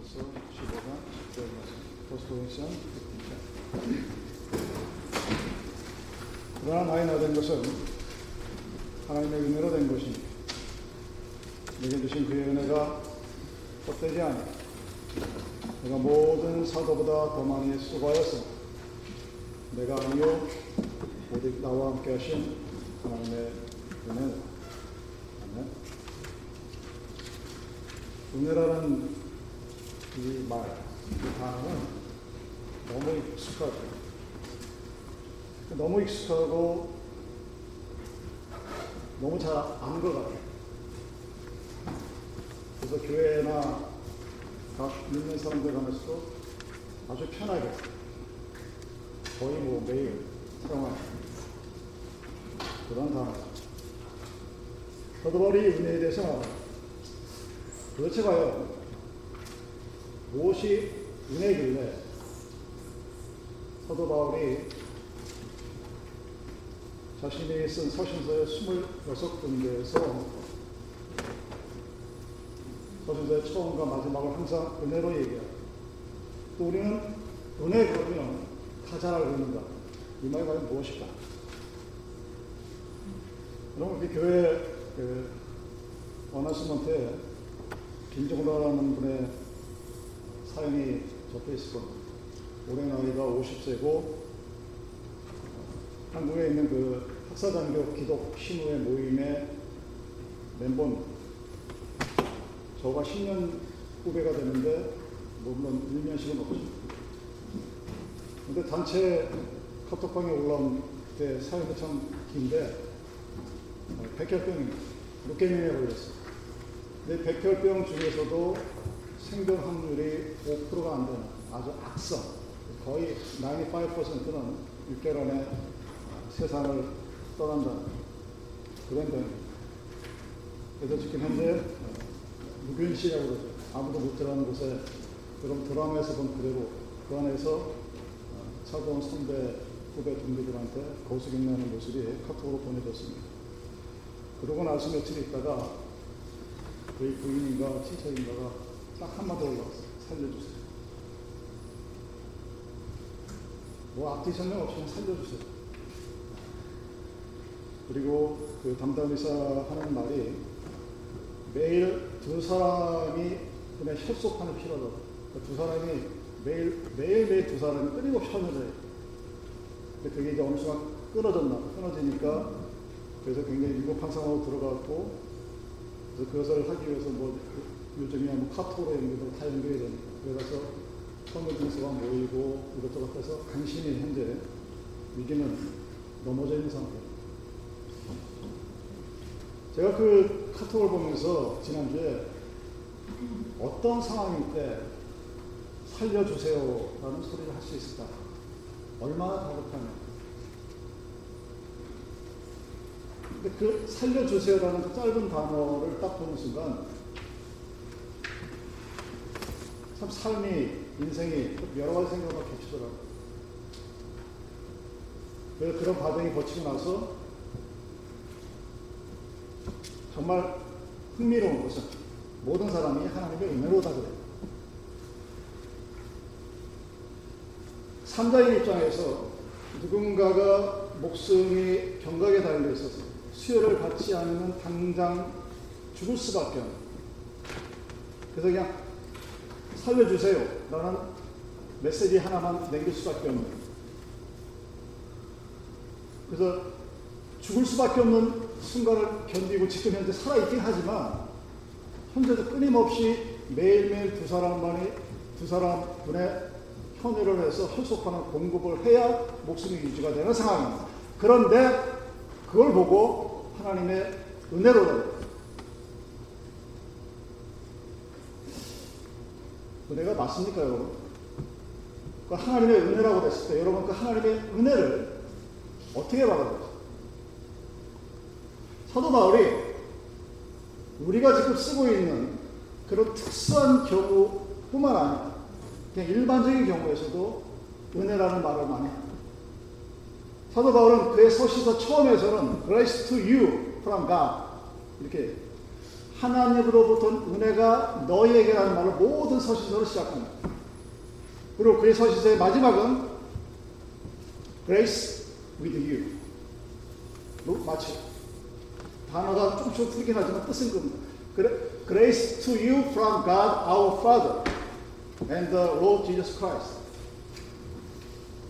고린도전서 15장 10절 말씀. 포스트코인션 그러나 나의 나된 것은 하나님의 은혜로 된 것이니 내게 주신 그의 은혜가 헛되지 아니 내가 모든 사도보다 더 많이 수고하였어 내가 아니요 오직 나와 함께 하신 하나님의 은혜 아멘. 은혜라는 이 말, 이 단어는 너무 익숙하죠. 너무 익숙하고 너무 잘 아는 것 같아요. 그래서 교회나 각 믿는 사람들 간에서도 아주 편하게 거의 뭐 매일 사용하는 그런. 사도 바울이 은혜에 대해서. 도대체 과연 무엇이 은혜길래 사도 바울이 자신이 쓴 서신서의 26군데에서 서신서의 처음과 마지막을 항상 은혜로 또 우리는 은혜 그러면 다 잘 알고 있는다. 이 말이 과연 무엇일까? 여러분, 우리 교회 그 어나스먼트에 김정라라는 분의 사연이 적혀 있을 겁니다. 올해 나이가 50세고 한국에 있는 그 학사장교 기독 신우의 모임의 멤버입니다. 저가 10년 후배가 되는데 뭐 물론 1년씩은 없죠. 근데 단체 카톡방에 올라온 때 사연이 참 긴데 백혈병입니다. 루케미에 걸렸어요. 근데 백혈병 중에서도 생존 확률이 5%가 안 되는 아주 악성, 거의 95%는 6개월 안에 세상을 떠난다는 그런 병입니다. 그래서 지금 현재 무균시라고 그러죠. 아무도 못 들어가는 곳에 그럼 드라마에서 본 그대로 그 안에서 차가운 선배, 후배 동료들한테 거수경나는 모습이 카톡으로 보내졌습니다. 그러고 나서 며칠 있다가 저희 부인인가 친척인가가 딱 한마디 올라왔어요. 살려주세요. 뭐 앞뒤 설명 없이 살려주세요. 그리고 그 담당 의사 하는 말이 매일 두 사람이 그냥 협속하는 필요하다고. 그러니까 두 사람이 매일, 매일매일 두 사람이 끊임없이 헌혈해요. 근데 그게 이제 어느 순간 끊어졌나. 끊어지니까 그래서 굉장히 미국 환상으로 들어갔고 그래서 그것을 하기 위해서 뭐 요즘이야 뭐 카톡으로 연결도 다 연결이 되니까 그래서 선거증서가 모이고 이것저것 해서 간신히 현재 위기는 넘어져 있는 상태입니다. 제가 그 카톡을 보면서 지난주에 어떤 상황일 때 살려주세요 라는 소리를 할 수 있을까? 얼마나 다급하냐. 근데 그 살려주세요라는 그 짧은 단어를 딱 보는 순간 참 삶이, 인생이 여러 가지 생각을 겹치더라고요. 그래서 그런 과정이 거치고 나서 정말 흥미로운 것은 모든 사람이 하나님의 은혜로다 그래요. 삼자인 입장에서 누군가가 목숨이 경각에 달려 있어서 수혈을 받지 않으면 당장 죽을 수밖에 없는. 그래서 그냥 살려주세요. 라는 메시지 하나만 남길 수밖에 없는. 그래서 죽을 수밖에 없는 순간을 견디고 지금 현재 살아있긴 하지만 현재도 끊임없이 매일매일 두 사람만이 두 사람 분의 현혈을 해서 혈속하는 공급을 해야 목숨이 유지가 되는 상황입니다. 그런데 그걸 보고 하나님의 은혜로 은혜가 맞습니까, 여러분? 그 하나님의 은혜라고 했을 때 여러분 그 하나님의 은혜를 어떻게 받아들죠? 사도 바울이 우리가 지금 쓰고 있는 그런 특수한 경우뿐만 아니라 그냥 일반적인 경우에서도 은혜라는 말을 많이 합니다. 사도 바울은 그의 서신서 처음에서는 Grace to you from God 이렇게 하나님으로부터 은혜가 너희에게라는 말을 모든 서신서로 시작합니다. 그리고 그의 서신서의 마지막은 Grace with you. 마치 단어가 좀씩 틀리긴 하지만 뜻은 겁니다. Grace to you from God our Father and the Lord Jesus Christ.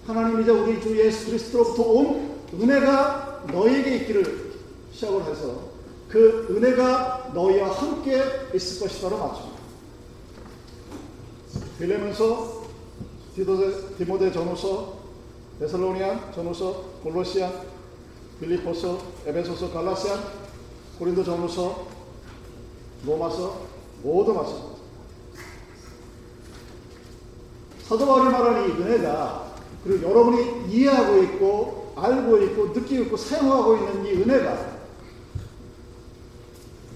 하나님이자 우리 주 예수 그리스도로부터 온 은혜가 너희에게 있기를 시작을 해서 그 은혜가 너희와 함께 있을 것이다로 맞춥니다. 빌레면서 디모데 전후서 데살로니안 전후서 골로시안 빌리포서 에베소서 갈라시안 고린도 전후서 로마서 모두 마찬가지 사도 바울이 말하는 이 은혜가 그리고 여러분이 이해하고 있고 알고 있고 느끼고 있고 사용하고 있는 이 은혜가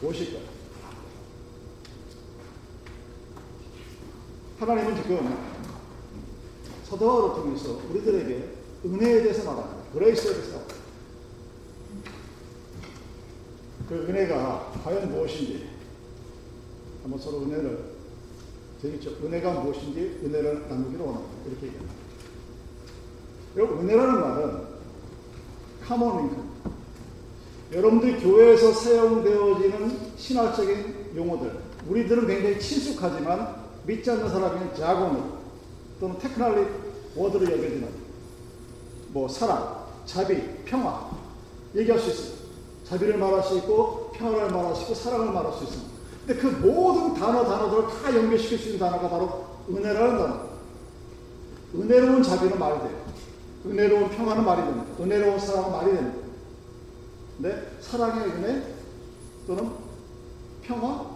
무엇일까요? 하나님은 지금 바울을 통해서 우리들에게 은혜에 대해서 말합니다. 그레이스에 대해서 그 은혜가 과연 무엇인지 한번 서로 은혜를 재밌죠. 은혜가 무엇인지 은혜를 나누기를 원합니다. 이렇게 얘기합니다. 여러분 은혜라는 말은 카모닝 여러분들 교회에서 사용되어지는 신화적인 용어들 우리들은 굉장히 친숙하지만 믿지 않는 사람은 자고는 또는 테크놀리 워드로 여겨지는 뭐 사랑, 자비, 평화 얘기할 수 있어요. 자비를 말할 수 있고 평화를 말할 수 있고 사랑을 말할 수 있습니다. 근데 그 모든 단어 단어들을 다 연결시킬 수 있는 단어가 바로 은혜라는 단어. 은혜로운 자비는 말이 돼요. 은혜로운 평화는 말이 됩니다. 은혜로운 사랑은 말이 됩니다. 근데 사랑의 은혜 또는 평화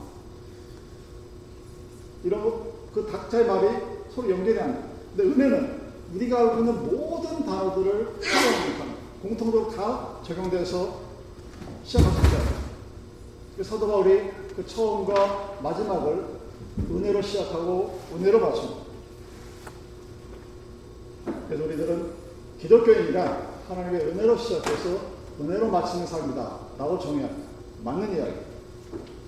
이런 거 그 각자의 말이 서로 연결이 안 돼요. 근데 은혜는 우리가 알고 있는 모든 단어들을 사용합니다. 공통적으로 다 적용돼서 시작할 수 있잖아요. 사도 바울이 그 처음과 마지막을 은혜로 시작하고 은혜로 마칩니다. 그래서 우리들은 기독교인이라 하나님의 은혜로 시작해서 은혜로 마치는 삶이다. 라고 정의합니다. 맞는 이야기.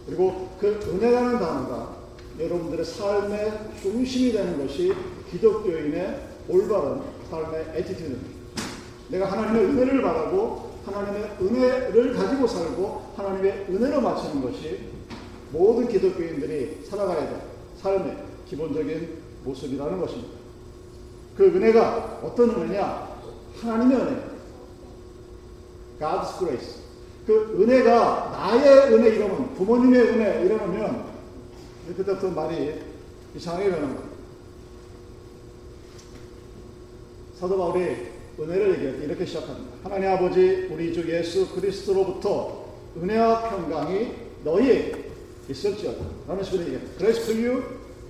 그리고 그 은혜라는 단어가 여러분들의 삶의 중심이 되는 것이 기독교인의 올바른 삶의 attitude입니다. 내가 하나님의 은혜를 바라고 하나님의 은혜를 가지고 살고 하나님의 은혜로 마치는 것이 모든 기독교인들이 살아가야 될 삶의 기본적인 모습이라는 것입니다. 그 은혜가 어떤 은혜냐? 하나님의 은혜. God's grace. 그 은혜가 나의 은혜 이러면 부모님의 은혜 이러면 그때부터 말이 이상하게 되는 거예요. 사도 바울이 은혜를 얘기할 때 이렇게 시작합니다. 하나님 아버지 우리 주 예수 그리스도로부터 은혜와 평강이 너희에게 있을지어다. 라는 식으로 얘기합니다. Grace to you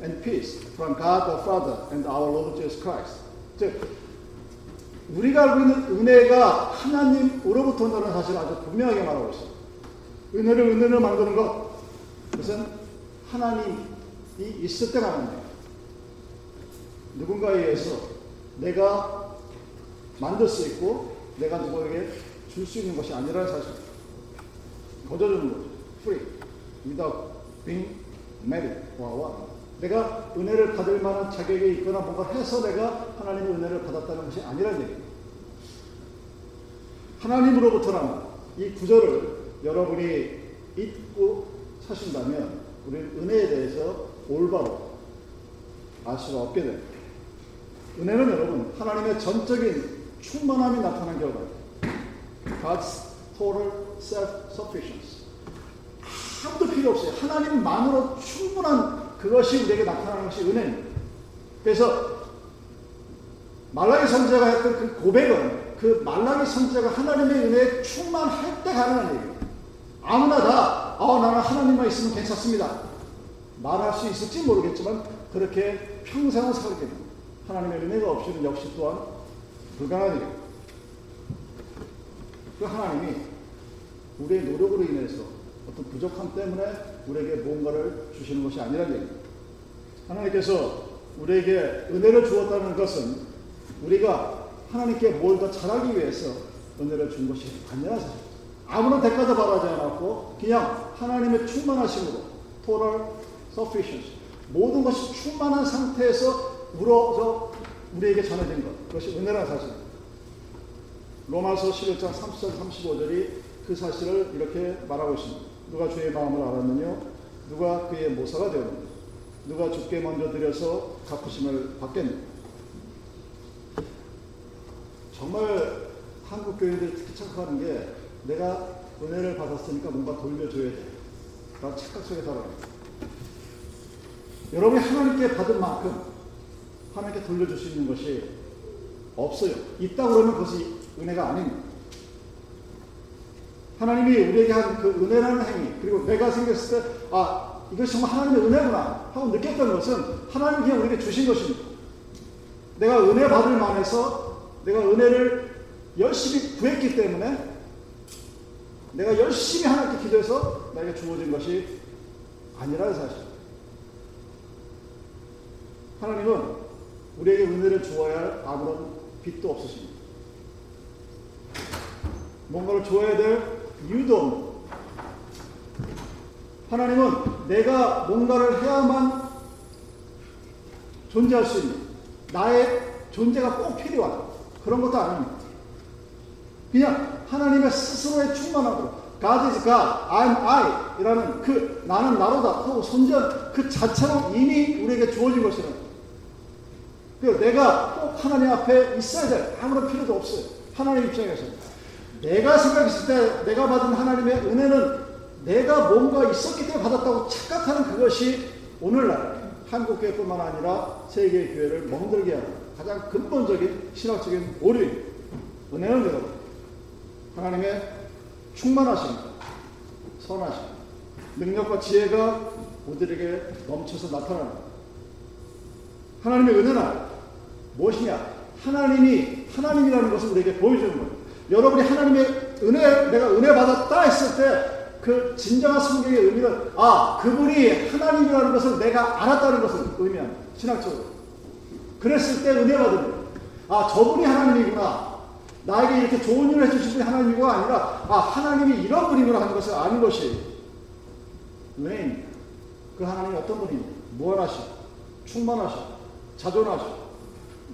and peace from God the Father and our Lord Jesus Christ. 즉 우리가 알고 있는 은혜가 하나님으로부터 온다는 사실을 아주 분명하게 말하고 있습니다. 은혜를 은혜를 만드는 것 그것은 하나님이 있을 때가 거예요. 누군가에 의해서 내가 만들 수 있고 내가 누구에게 줄 수 있는 것이 아니라는 사실입니다. 거저주는 거죠. free. without being married or. 내가 은혜를 받을 만한 자격이 있거나 뭔가 해서 내가 하나님의 은혜를 받았다는 것이 아니라는 얘기입니다. 하나님으로부터라는 이 구절을 여러분이 잊고 사신다면 우리는 은혜에 대해서 올바로 알 수가 없게 됩니다. 은혜는 여러분 하나님의 전적인 충만함이 나타난 결과입니다. God's total self-sufficiency. 아무도 필요 없어요. 하나님만으로 충분한 그것이 우리에게 나타나는 것이 은혜입니다. 그래서 말라기 선제가 했던 그 고백은 그 말라기 선제가 하나님의 은혜에 충만할 때 가능한 얘기예요. 아무나 다, 아, 나는 하나님만 있으면 괜찮습니다. 말할 수 있을지 모르겠지만 그렇게 평생을 살게 됩니다. 하나님의 은혜가 없이는 역시 또한 불가능한 일입니다. 그 하나님이 우리의 노력으로 인해서 어떤 부족함 때문에 우리에게 뭔가를 주시는 것이 아니라는 얘기입니다. 하나님께서 우리에게 은혜를 주었다는 것은 우리가 하나님께 뭘 더 잘하기 위해서 은혜를 준 것이 아니라 아무런 대가도 바라지 않았고 그냥 하나님의 충만하심으로 total sufficiency 모든 것이 충만한 상태에서 우러져 우리에게 전해진 것 그것이 은혜라는 사실 로마서 11장 34, 35절이 그 사실을 이렇게 말하고 있습니다. 누가 주의 마음을 알았느냐? 누가 그의 모사가 되었느냐? 누가 주께 먼저 드려서 갚으심을 받겠느냐? 정말 한국 교인들이 특히 착각하는 게 내가 은혜를 받았으니까 뭔가 돌려줘야 돼. 라는 착각 속에 살아갑니다. 여러분이 하나님께 받은 만큼 하나님께 돌려줄 수 있는 것이 없어요. 있다 그러면 그것이 은혜가 아닙니다. 하나님이 우리에게 한 그 은혜라는 행위, 그리고 내가 생겼을 때, 아, 이것이 정말 하나님의 은혜구나 하고 느꼈던 것은 하나님이 우리에게 주신 것입니다. 내가 은혜 받을 만해서 내가 은혜를 열심히 구했기 때문에 내가 열심히 하나님께 기도해서 나에게 주어진 것이 아니라는 사실. 하나님은 우리에게 은혜를 주어야 할 아무런 빚도 없으십니다. 뭔가를 줘야 될 이유도 없는 하나님은 내가 뭔가를 해야만 존재할 수 있는 나의 존재가 꼭 필요한 그런 것도 아닙니다. 그냥 하나님의 스스로의 충만함으로 God is God, I'm I 이라는 그 나는 나로다 하고 선전 그 자체로 이미 우리에게 주어진 것이라는 그 내가 꼭 하나님 앞에 있어야 될 아무런 필요도 없어요. 하나님 입장에서 내가 생각했을 때 내가 받은 하나님의 은혜는 내가 뭔가 있었기 때문에 받았다고 착각하는 그것이 오늘날 한국교회뿐만 아니라 세계 교회를 멍들게 하는 가장 근본적인 신학적인 오류입니다. 은혜는 여러분 하나님의 충만하심, 선하심, 능력과 지혜가 우리에게 넘쳐서 나타납니다. 하나님의 은혜는 무엇이냐? 하나님이 하나님이라는 것을 우리에게 보여주는 거예요. 여러분이 하나님의 은혜, 내가 은혜 받았다 했을 때 그 진정한 성경의 의미는 아, 그분이 하나님이라는 것을 내가 알았다는 것을 의미합니다. 신학적으로. 그랬을 때 은혜 받은 거예요. 아, 저분이 하나님이구나. 나에게 이렇게 좋은 일을 해주신 분이 하나님이가 아니라 아, 하나님이 이런 분이구나 하는 것을 아는 것이 은혜입니다. 그 하나님이 어떤 분입니까? 무한하시고 충만하시고 자존하시고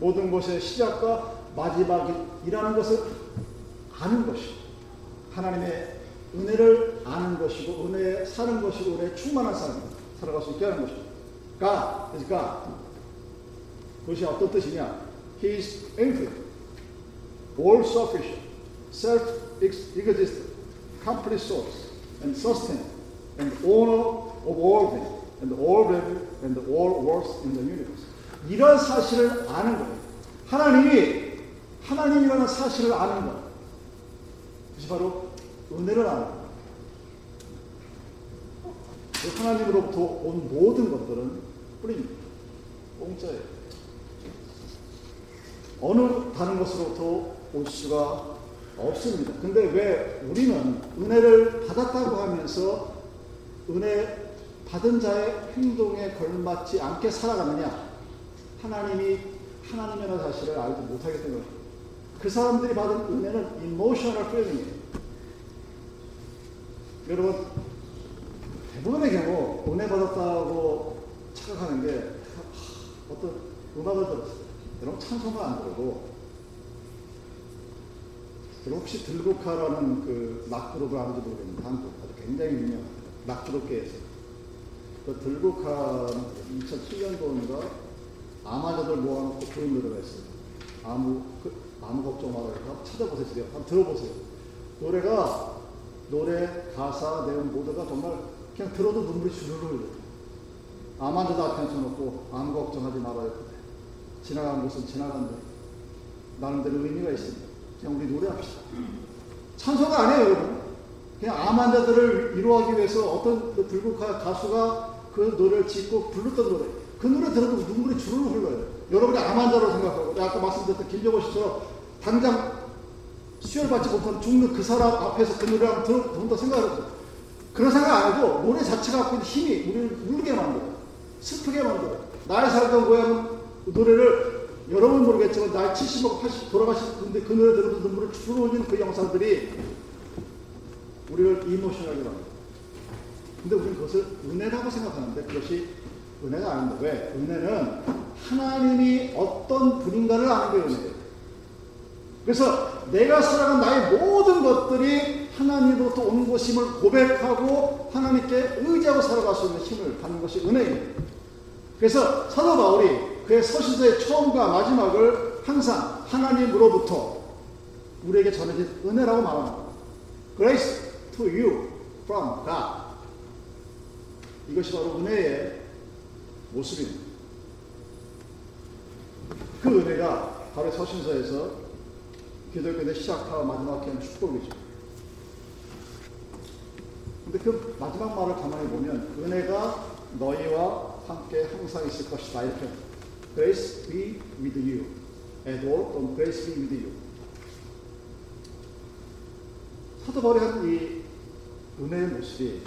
모든 것의 시작과 마지막이라는 것을 아는 것이 하나님의 은혜를 아는 것이고 은혜에 사는 것이고 은혜에 충만한 삶을 살아갈 수 있게 하는 것입니다. Is God. 그것이 어떤 뜻이냐? He is infinite, all sufficient, self-existent, complete source, and sustainer, and owner of all things, and all value, and all worth in the universe. 이런 사실을 아는 거예요. 하나님이 하나님이라는 사실을 아는 것. 그것이 바로 은혜를 아는 것. 그 하나님으로부터 온 모든 것들은 뿌립니다. 공짜예요. 어느 다른 것으로부터 올 수가 없습니다. 근데 왜 우리는 은혜를 받았다고 하면서 은혜 받은 자의 행동에 걸맞지 않게 살아가느냐? 하나님이 하나님이라는 사실을 알지 못하기 때문에 그 사람들이 받은 은혜는 emotional feeling이에요. 여러분 대부분의 경우 은혜 받았다고 착각하는 게 어떤 음악을 들었어요. 여러분 찬송을 안 들어도 여러분 혹시 들국화라는 그 락그룹을 아는지 모르겠는데 한국 아주 굉장히 유명한 락그룹계에서 그 들국화는 2007년도인가 아마존을 모아놓고 부른 노래가 있어요. 아무 그, 아무 걱정 말아요. 찾아보세요. 한번 들어보세요. 노래가 노래 가사 내용 모두가 정말 그냥 들어도 눈물이 주르르 흘러요. 아마존도 앞에 앉혀놓고 아무 걱정하지 말아요. 지나간 곳은 지나간다. 나름대로 의미가 있습니다. 그냥 우리 노래합시다. 찬송가 아니에요, 여러분. 그냥 암 환자들을 위로하기 위해서 어떤 그 불국화 가수가 그 노래를 짓고 불렀던 노래. 그 노래 들어도 눈물이 주르르 흘러요. 여러분이 암 환자로 생각하고, 아까 말씀드렸던 김정호 씨처럼 당장 수혈받지 못한 죽는 그 사람 앞에서 그 노래 한번 들어본다 생각하죠. 그런 생각 안 해도 노래 자체가 갖고 있는 힘이 우리를 울게 만들어요. 슬프게 만들어요. 나의 살던 고향은 그 노래를 여러분 모르겠지만 나이 70하고 80 돌아가신 분데 그 노래 들으면서 눈물을 주르르 흘리는 그 영상들이 우리를 이모셔널하게 만들어. 근데 우리는 그것을 은혜라고 생각하는데 그것이 은혜가 아닌데 왜? 은혜는 하나님이 어떤 분인가를 아는 게 은혜예요. 그래서 내가 살아간 나의 모든 것들이 하나님으로부터 온 것임을 고백하고 하나님께 의지하고 살아갈 수 있는 힘을 받는 것이 은혜입니다. 그래서 사도 바울이 그의 서신서의 처음과 마지막을 항상 하나님으로부터 우리에게 전해진 은혜라고 말합니다. Grace to you from God. 이것이 바로 은혜의 모습입니다. 그 은혜가 바로 서신서에서 기독교의 시작하고 마지막하는 축복이죠. 근데 그 마지막 말을 가만히 보면 은혜가 너희와 함께 항상 있을 것이다 이렇게 Grace be with you. At all 또는 Grace be with you. 바울이 한이 은혜의 모습이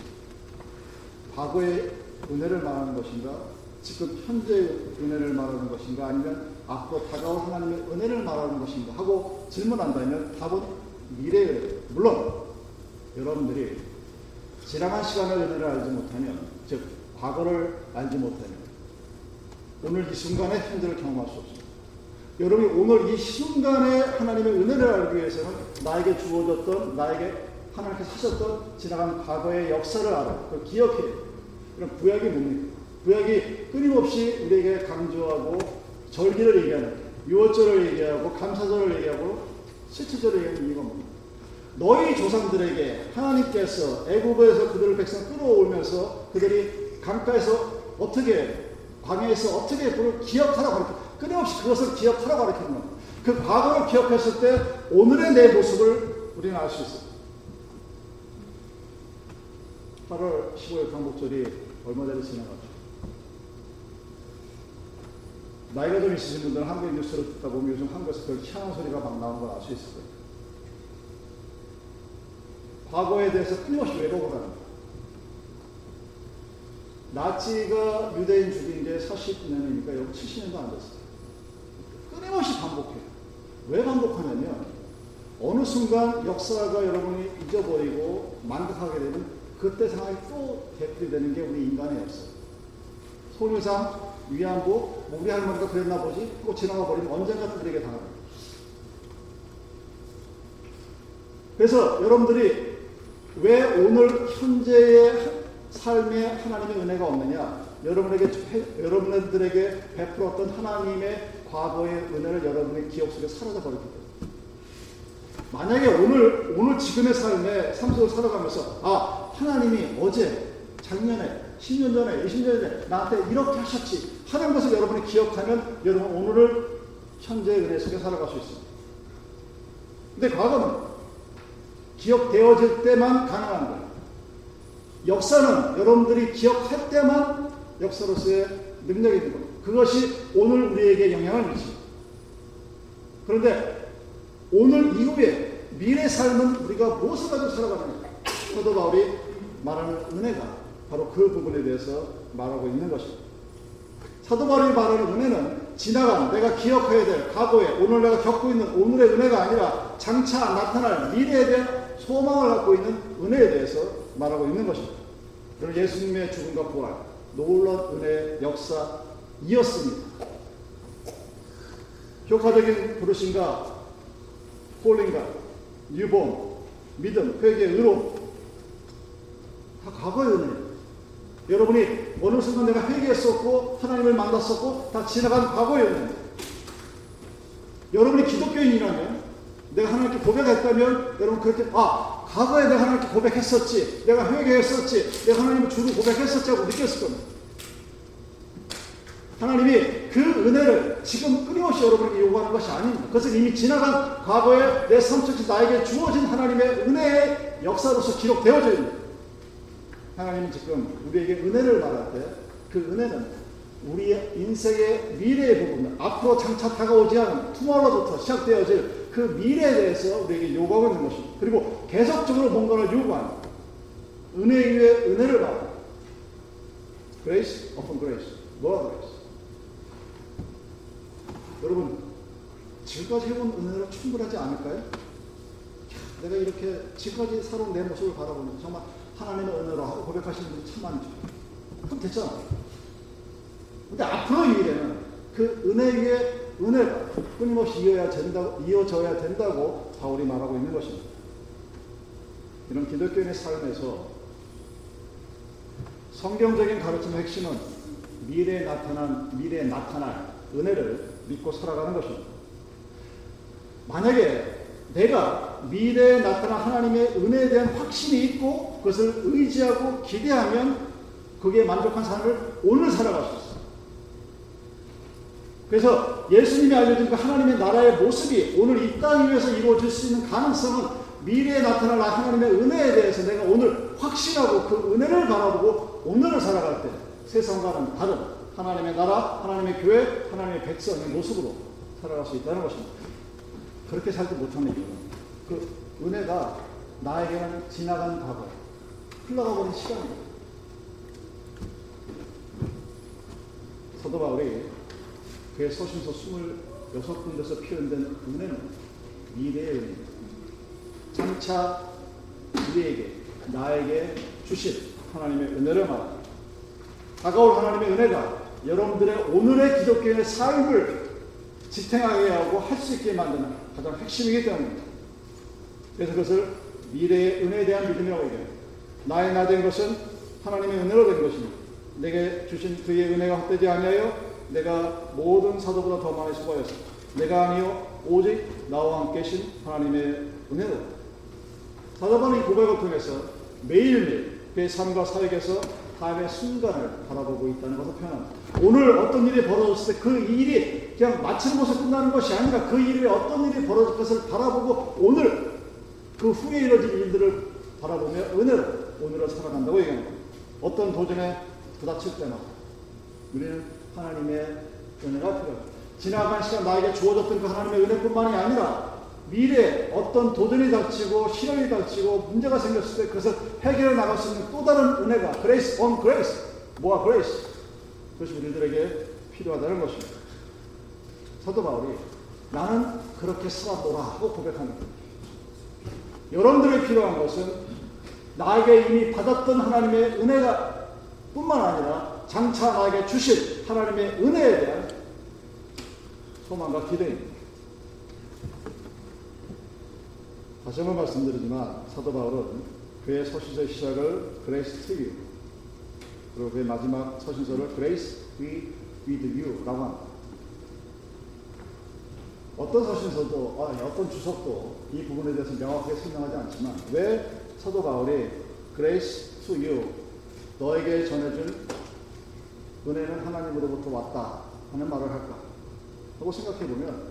과거의 은혜를 말하는 것인가 지금 현재의 은혜를 말하는 것인가 아니면 앞으로 다가올 하나님의 은혜를 말하는 것인가 하고 질문한다면 답은 미래의 물론 여러분들이 지나간 시간의 은혜를 알지 못하면 즉 과거를 알지 못하면 오늘 이 순간의 현재를 경험할 수 없습니다. 여러분이 오늘 이 순간에 하나님의 은혜를 알기 위해서는 나에게 주어졌던 나에게 하나님께서 하셨던 지나간 과거의 역사를 알아 그걸 기억해야 그럼 구약이 뭡니까? 구약이 끊임없이 우리에게 강조하고 절기를 얘기하는 유월절을 얘기하고 감사절을 얘기하고 실체절을 얘기하는 이유가 뭡니까? 너희 조상들에게 하나님께서 애굽에서 그들을 백성 끌어올면서 그들이 강가에서 어떻게 광야에서 어떻게 그걸 기억하라고 가르쳐 끊임없이 그것을 기억하라고 가르치는 겁니다. 그 과거를 기억했을 때 오늘의 내 모습을 우리는 알 수 있습니다. 8월 15일 광복절이 얼마 전에 지나갔죠. 나이가 좀 있으신 분들은 한국 뉴스를 듣다 보면 요즘 한국에서 별 희한한 소리가 막 나오는 걸 알 수 있을 거예요. 과거에 대해서 끊임없이 왜곡을 하는 거예요. 나치가 유대인 죽인 게 40년이니까 여기 70년도 안 됐어요. 끊임없이 반복해요. 왜 반복하냐면 어느 순간 역사가 여러분이 잊어버리고 만족하게 되면 그때 상황이 또 되풀이되는 게 우리 인간의 역사. 소유상 위안부, 뭐 우리 할머니가 그랬나 보지? 하고 지나가 버리면 언젠가 그들에게 당합니다. 그래서 여러분들이 왜 오늘 현재의 삶에 하나님의 은혜가 없느냐? 여러분에게 여러분들에게 베풀었던 하나님의 과거의 은혜를 여러분의 기억 속에 사라져 버렸기 때문에. 만약에 오늘 오늘 지금의 삶에 삶 속을 살아가면서 아 하나님이 어제 작년에 10년 전에 20년 전에 나한테 이렇게 하셨지 하는 것을 여러분이 기억하면 여러분 오늘을 현재의 은혜 속에 살아갈 수 있습니다. 근데 과거는 기억되어질 때만 가능한 거예요. 역사는 여러분들이 기억할 때만 역사로서의 능력이 겁니다. 그것이 오늘 우리에게 영향을 미칩니다. 그런데 오늘 이후에 미래 삶은 우리가 무엇을 가지고 살아가느냐. 사도 바울이 말하는 은혜가 바로 그 부분에 대해서 말하고 있는 것입니다. 사도 바울이 말하는 은혜는 지나간 내가 기억해야 될 과거에 오늘 내가 겪고 있는 오늘의 은혜가 아니라 장차 나타날 미래에 대한 소망을 갖고 있는 은혜에 대해서 말하고 있는 것입니다. 그럼 예수님의 죽음과 부활, 놀라운 은혜의 역사이었습니다. 효과적인 부르심과 폴링과 유봄, 믿음, 회개, 의로 다 과거의 은혜예요. 여러분이 어느 순간 내가 회개했었고 하나님을 만났었고 다 지나간 과거였는데 여러분이 기독교인이라면 내가 하나님께 고백했다면 여러분 그렇게 아 과거에 내가 하나님께 고백했었지 내가 회개했었지 내가 하나님을 주로 고백했었지 하고 느꼈을 겁니다. 하나님이 그 은혜를 지금 끊임없이 여러분에게 요구하는 것이 아닙니다. 그것은 이미 지나간 과거에 내 삶 속에서 나에게 주어진 하나님의 은혜의 역사로서 기록되어져 있는 하나님은 지금 우리에게 은혜를 말할 때 그 은혜는 우리의 인생의 미래의 부분, 앞으로 장차 다가오지 않은 투모로부터 시작되어질 그 미래에 대해서 우리에게 요구하고 있는 것입니다. 그리고 계속적으로 뭔가를 요구하는 은혜 위에 은혜를 받는 grace upon grace, more grace. 여러분 지금까지 해본 은혜로 충분하지 않을까요? 내가 이렇게 지금까지 살아온 내 모습을 바라보면 정말 하나님의 은혜로 고백하시는 분이 참 많죠. 그럼 됐잖아. 근데 앞으로의 미래는 그 은혜 위에 은혜가 끊임없이 이어야 된다, 이어져야 된다고 바울이 말하고 있는 것입니다. 이런 기독교인의 삶에서 성경적인 가르침의 핵심은 미래에 나타난, 미래에 나타날 은혜를 믿고 살아가는 것입니다. 만약에 내가 미래에 나타난 하나님의 은혜에 대한 확신이 있고 그것을 의지하고 기대하면 그게 만족한 삶을 오늘 살아갈 수 있어요. 그래서 예수님이 알려준 그 하나님의 나라의 모습이 오늘 이 땅 위에서 이루어질 수 있는 가능성은 미래에 나타날 하나님의 은혜에 대해서 내가 오늘 확신하고 그 은혜를 바라보고 오늘을 살아갈 때 세상과는 다른 하나님의 나라, 하나님의 교회, 하나님의 백성의 모습으로 살아갈 수 있다는 것입니다. 그렇게 살지 못하는 이유는 그 은혜가 나에게는 지나간 과거, 흘러가 버린 시간입니다. 사도 바울이 그의 서신서 26군데서 표현된 은혜는 미래의 은혜입니다. 장차 우리에게, 나에게 주신 하나님의 은혜를 말합니다. 다가올 하나님의 은혜가 여러분들의 오늘의 기독교의 삶을 지탱하게 하고 할 수 있게 만드는 가장 핵심이기 때문입니다. 그래서 그것을 미래의 은혜에 대한 믿음이라고 얘기합니다. 나의 나 된 것은 하나님의 은혜로 된 것입니다. 내게 주신 그의 은혜가 헛되지 아니하여 내가 모든 사도보다 더 많이 수고하였다. 내가 아니요 오직 나와 함께 계신 하나님의 은혜로. 사도바울이 고백을 통해서 매일매일 그의 삶과 사역에서 다음의 순간을 바라보고 있다는 것을 표현합니다. 오늘 어떤 일이 벌어졌을 때 그 일이 그냥 마치는 것에 끝나는 것이 아니라 그 일에 어떤 일이 벌어질 것을 바라보고 오늘 그 후에 이뤄질 일들을 바라보며 은혜로 오늘을 살아간다고 얘기합니다. 어떤 도전에 부닥칠 때나 우리는 하나님의 은혜가 필요합니다. 지나간 시간 나에게 주어졌던 그 하나님의 은혜뿐만이 아니라 미래에 어떤 도전이 닥치고 시련이 닥치고 문제가 생겼을 때 그것을 해결해 나갈 수 있는 또 다른 은혜가 grace on grace more grace 그것이 우리들에게 필요하다는 것입니다. 사도 바울이 나는 그렇게 살아보라 하고 고백합니다. 여러분들이 필요한 것은 나에게 이미 받았던 하나님의 은혜가 뿐만 아니라 장차 나에게 주실 하나님의 은혜에 대한 소망과 기대입니다. 다시 한번 말씀드리지만 사도 바울은 그의 서신서의 시작을 grace to you 그리고 그의 마지막 서신서를 grace with you라고 합니다. 어떤 서신서도 아, 어떤 주석도 이 부분에 대해서 명확하게 설명하지 않지만 왜 사도 바울이 grace to you 너에게 전해준 은혜는 하나님으로부터 왔다 하는 말을 할까 하고 생각해 보면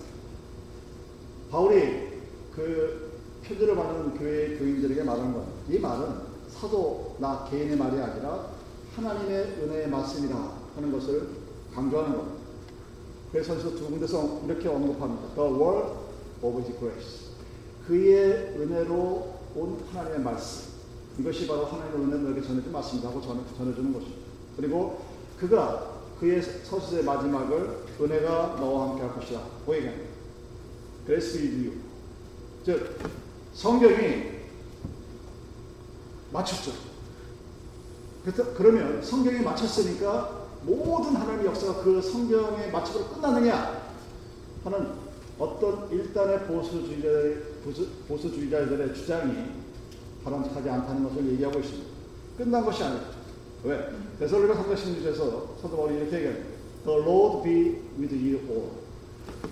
바울이 그 표들을 받는 교회 교인들에게 말한 것. 이 말은 사도 나 개인의 말이 아니라 하나님의 은혜의 말씀이다 하는 것을 강조하는 겁니다. 그래서 두 군데서 이렇게 언급합니다. The word of his grace. 그의 은혜로 온 하나님의 말씀. 이것이 바로 하나님의 은혜를 너에게 전해준 말씀이다 고 전해주는 것입니다. 그리고 그가 그의 서신의 마지막을 은혜가 너와 함께 할 것이다. 고 얘기합니다. Grace you. 즉, 성경이 맞췄죠. 그러면 성경이 맞췄으니까 모든 하나님의 역사가 그 성경의 맞춤으로 끝나느냐 하는 어떤 일단의 보수주의자의, 보수, 주의자들의 주장이 바람직하지 않다는 것을 얘기하고 있습니다. 끝난 것이 아니죠. 왜? 데살로가 3장 16절에서 사도 바울이 이렇게 얘기합니다. The Lord be with you all.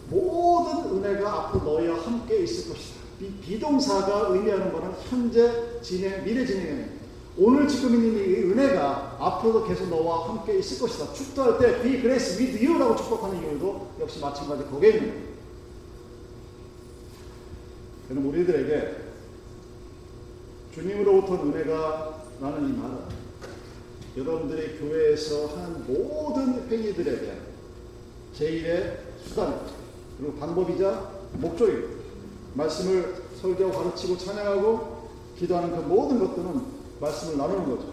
모든 은혜가 앞으로 너희와 함께 있을 것이다. 비 동사가 의미하는 것은 현재 진행, 미래 진행입니다. 오늘 지금 있는 이 은혜가 앞으로도 계속 너와 함께 있을 것이다. 축도할 때 be grace with you라고 축복하는 이유도 역시 마찬가지 거기에 있는 거예요. 그럼 우리들에게 주님으로부터 은혜가 나는 이 말은 여러분들이 교회에서 하는 모든 행위들에 대한 제1의 수단 그리고 방법이자 목적입니다. 말씀을 설교하고 가르치고 찬양하고 기도하는 그 모든 것들은 말씀을 나누는 거죠.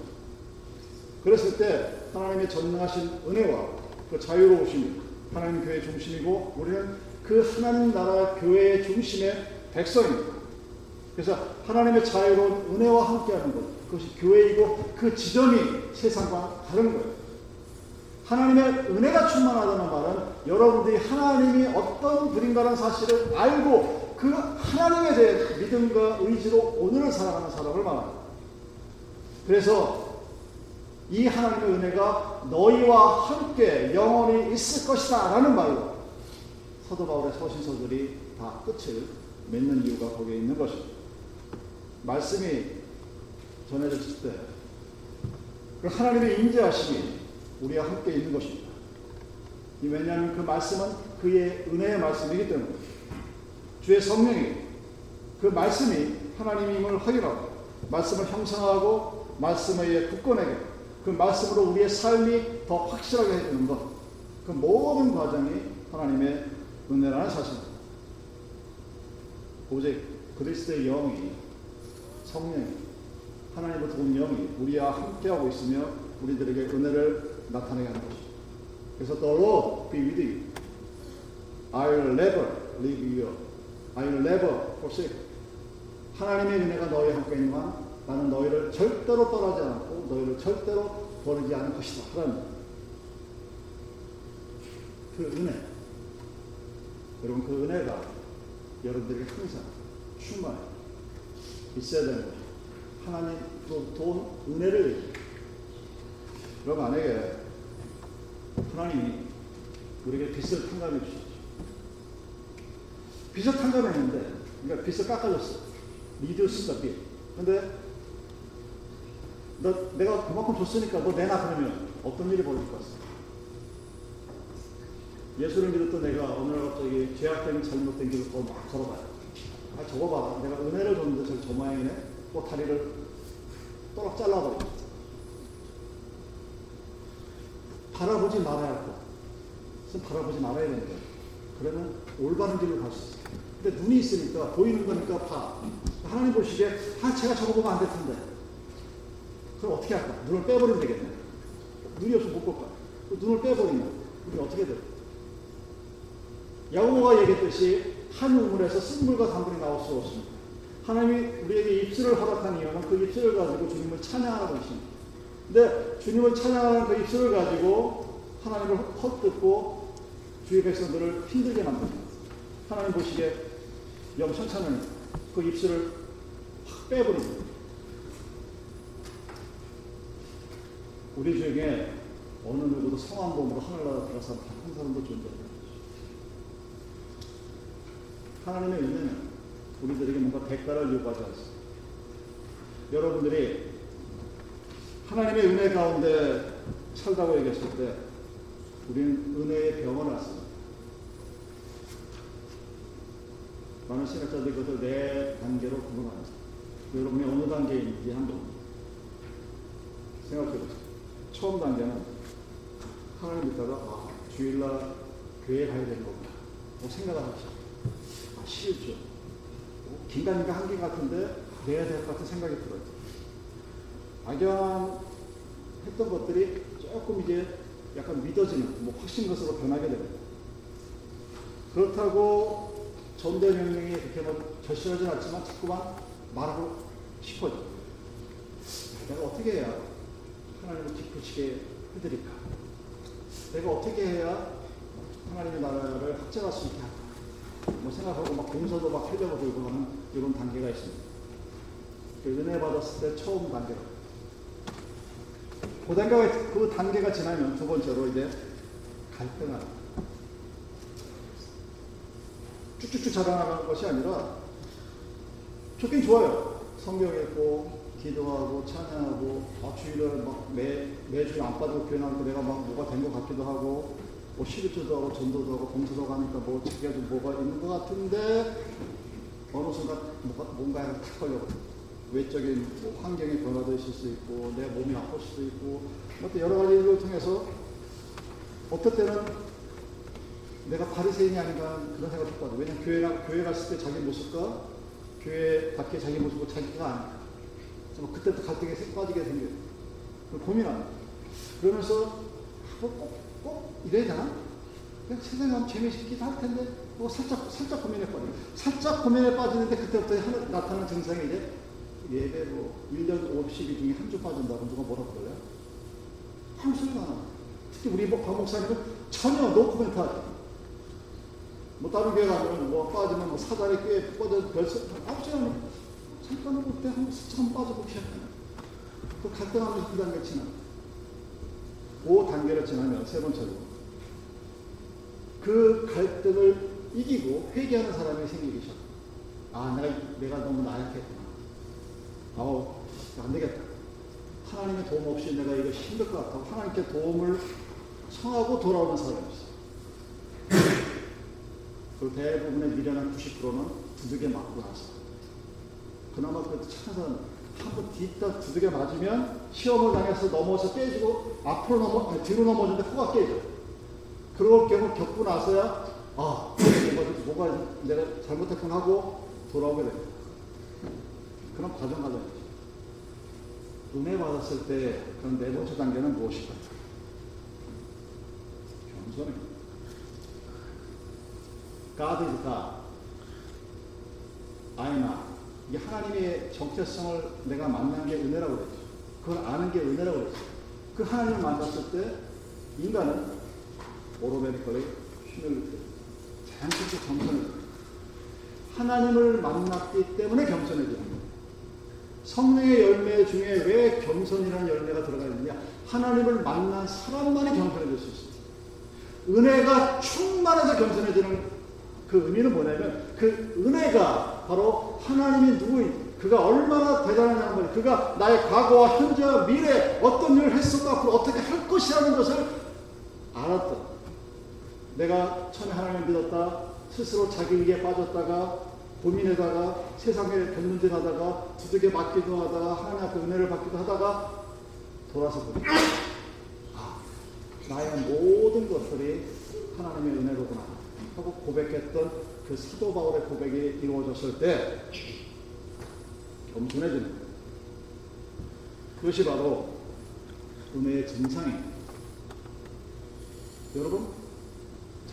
그랬을 때 하나님의 전능하신 은혜와 그 자유로우심이 하나님 교회의 중심이고 우리는 그 하나님 나라 교회의 중심의 백성입니다. 그래서 하나님의 자유로운 은혜와 함께하는 것 그것이 교회이고 그 지점이 세상과 다른 거예요. 하나님의 은혜가 충만하다는 말은 여러분들이 하나님이 어떤 분인가라는 사실을 알고 그 하나님에 대해 믿음과 의지로 오늘을 살아가는 사람을 말합니다. 그래서 이 하나님의 은혜가 너희와 함께 영원히 있을 것이다 라는 말로 사도 바울의 서신서들이 다 끝을 맺는 이유가 거기에 있는 것입니다. 말씀이 전해졌을 때 그 하나님의 인재하심이 우리와 함께 있는 것입니다. 왜냐하면 그 말씀은 그의 은혜의 말씀이기 때문에 주의 성령이 그 말씀이 하나님임을 확인하고 말씀을 형성하고 말씀에 의해 굳건하게 그 말씀으로 우리의 삶이 더 확실하게 해주는 것. 그 모든 과정이 하나님의 은혜라는 사실입니다. 오직 그리스도의 영이 성령이 하나님으로부터 온 영이 우리와 함께하고 있으며 우리들에게 은혜를 나타내게 하는 것입니다. 그래서 the Lord be with you. I'll never leave you. I'll never forsake. 하나님의 은혜가 너희와 함께 한 나는 너희를 절대로 떠나지 않고 너희를 절대로 버리지 않을 것이다. 그런 그 은혜. 여러분 그 은혜가 여러분들에게 항상 충만해 있어야 되는 거죠. 하나님으로부터 온 은혜를. 여러분 만약에 하나님이 우리에게 빚을 탕감해 주셨죠. 빚을 탕감했는데 그러니까 빚을 깎아줬어. 리듀스 더 빚. 근데 너 내가 그만큼 줬으니까 너 내놔 그러면 어떤 일이 벌어질 것 같습니다. 예수를 믿었던 내가 어느 날 갑자기 죄악된 잘못된 길을 막 걸어가요. 아 저거 봐라. 내가 은혜를 줬는데 저저 저 모양이네. 또 다리를 또락 잘라버립니다. 바라보지 말아야 할 것. 바라보지 말아야 되는 거예요. 그러면 올바른 길로 갈수 있어요. 근데 눈이 있으니까 보이는 거니까 봐. 하나님 보시기에 아 제가 저거 보면 안 될 텐데. 그럼 어떻게 할까? 눈을 빼버리면 되겠네. 눈이 없으면 못 볼까? 눈을 빼버리면 우리 어떻게 돼? 야고보가 얘기했듯이 한 우물에서 쓴물과 단물이 나올 수 없습니다. 하나님이 우리에게 입술을 허락한 이유는 그 입술을 가지고 주님을 찬양하는 것입니다. 근데 주님을 찬양하는 그 입술을 가지고 하나님을 헛듣고 주의 백성들을 힘들게 만듭니다. 하나님 보시기에 영천천은 그 입술을 확 빼버립니다. 우리 중에 어느 누구도 성한 몸으로 하늘나라 들어서 한 사람도 존재합니다. 하나님의 은혜는 우리들에게 뭔가 대가를 요구하지 않습니다. 여러분들이 하나님의 은혜 가운데 살다고 얘기했을 때 우리는 은혜의 병을 왔습니다. 많은 신학자들이 그것을 네 단계로 구분합니다. 여러분이 어느 단계에 있는지 한번 생각해 보세요. 처음 단계는 하나님 믿다가 아, 주일날 교회 가야 되는 거구나. 뭐 생각을 하시죠. 아, 싫죠. 긴가민가 한게 같은데 내야 될 것 같은 생각이 들어요. 악연했던 것들이 조금 이제 약간 믿어지는, 뭐 확신 것으로 변하게 됩니다. 그렇다고 전대 명령이 그렇게 뭐 절실하진 않지만 자꾸만 말하고 싶어져. 내가 어떻게 해야 하나님을 기쁘시게 해드릴까? 내가 어떻게 해야 하나님의 나라를 확장할 수 있게 할까? 뭐 생각하고 막 공서도 막 하려고 들고 하는 이런 단계가 있습니다. 그 은혜 받았을 때 처음 단계로. 그 단계가, 그 단계가 지나면 두 번째로 이제 갈등하는. 쭉쭉쭉 자라나가는 것이 아니라 좋긴 좋아요. 성경 읽고, 기도하고, 찬양하고, 아, 주일을 막 매, 매주 안 빠지고 교회 나니까 내가 막 뭐가 된 것 같기도 하고, 뭐 11조도 하고 전도도 하고 봉사도 하니까 뭐 자기가 좀 뭐가 있는 것 같은데 어느 순간 뭔가, 뭔가에 탁 걸려고 외적인 뭐 환경의 변화도 있을 수 있고 내 몸이 아플 수도 있고 뭐 여러 가지 를 통해서 어떨 때는 내가 바리새인이 아닌가 그런 생각을 했거든. 왜냐면 교회, 교회 갔을 때 자기 모습과 교회 밖에 자기 모습과 자기가 아니까. 그때부터 갈등에 빠지게 생겨요. 고민합니다. 그러면서 꼭, 꼭 이래야 되나? 세상에 하면 재미있기도 할 텐데 뭐 살짝 살짝 고민에 빠져. 살짝 고민에 빠지는데 그때부터 하나, 나타나는 증상이 이제 예배 뭐 1년 50일 중에 한 주 빠진다고 누가 뭐라 그래요? 아무 소리가 안 나. 특히 우리 뭐박 목사님은 전혀 노코멘트 하지. 뭐 다른 교회 가면 뭐 빠지면 뭐 사다리 꽤 뻗어 별서 아무 소리 안 해. 잠깐 볼때 한번 스쳐 시작하네. 또 갈등하면서 그 단계 지나. 그 단계를 지나면 세 번째로 그 갈등을 이기고 회개하는 사람이 생기기 시작. 아, 내가, 내가 너무 나약했구나. 아우, 안 되겠다. 하나님의 도움 없이 내가 이거 힘들 것 같다고 하나님께 도움을 청하고 돌아오는 사람이 있어. 그 대부분의 미련한 90%는 두들겨 맞고 나서. 그나마 그 착한 사람, 한번 뒤따 두들겨 맞으면 시험을 당해서 넘어서 깨지고 앞으로 넘어, 아니, 뒤로 넘어지는데 코가 깨져. 그럴 경우 겪고 나서야, 아, 뭐가, 뭐가 내가 잘못했구나 하고 돌아오게 됩니다. 그런 과정 과정이죠. 은혜 받았을 때 그런 네 번째 단계는 무엇일까? 겸손입니다. God is God. I am. 이게 하나님의 정체성을 내가 만난 게 은혜라고 그랬죠. 그걸 아는 게 은혜라고 그랬죠. 그 하나님을 만났을 때 인간은 오로베니컬리 힘을 자연스럽게 겸손해져요. 하나님을 만났기 때문에 겸손해지는 거예요. 성령의 열매 중에 왜 겸손이라는 열매가 들어가 있느냐? 하나님을 만난 사람만이 겸손해질 수 있습니다. 은혜가 충만해서 겸손해지는 그 의미는 뭐냐면 그 은혜가 바로 하나님이 누구인 그가 얼마나 대단하냐는 거예요. 그가 나의 과거와 현재와 미래 어떤 일을 했었고 앞으로 어떻게 할 것이라는 것을 알았다. 내가 처음에 하나님을 믿었다. 스스로 자기 위기에 빠졌다가 고민에다가 세상에 변문질 하다가 두들겨 맞기도 하다가 하나님 앞에 은혜를 받기도 하다가 돌아서 보니 아, 나의 모든 것들이 하나님의 은혜로구나 하고 고백했던 그 사도 바울의 고백이 이루어졌을 때 겸손해지는. 그것이 바로 은혜의 증상입니다. 여러분,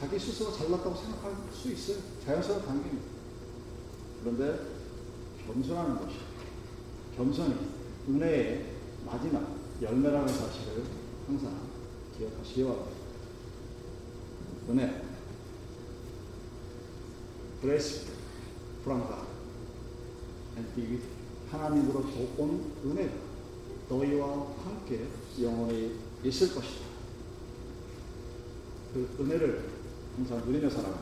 자기 스스로 잘났다고 생각할 수 있어요. 자연스러운 단계입니다. 그런데 겸손하는 것이 겸손이 은혜의 마지막 열매라는 사실을 항상 기억하시기 바랍니다. 은혜 with you. 하나님으로부터 온 은혜가 너희와 함께 영원히 있을 것이다. 그 은혜를 항상 은혜의 사랑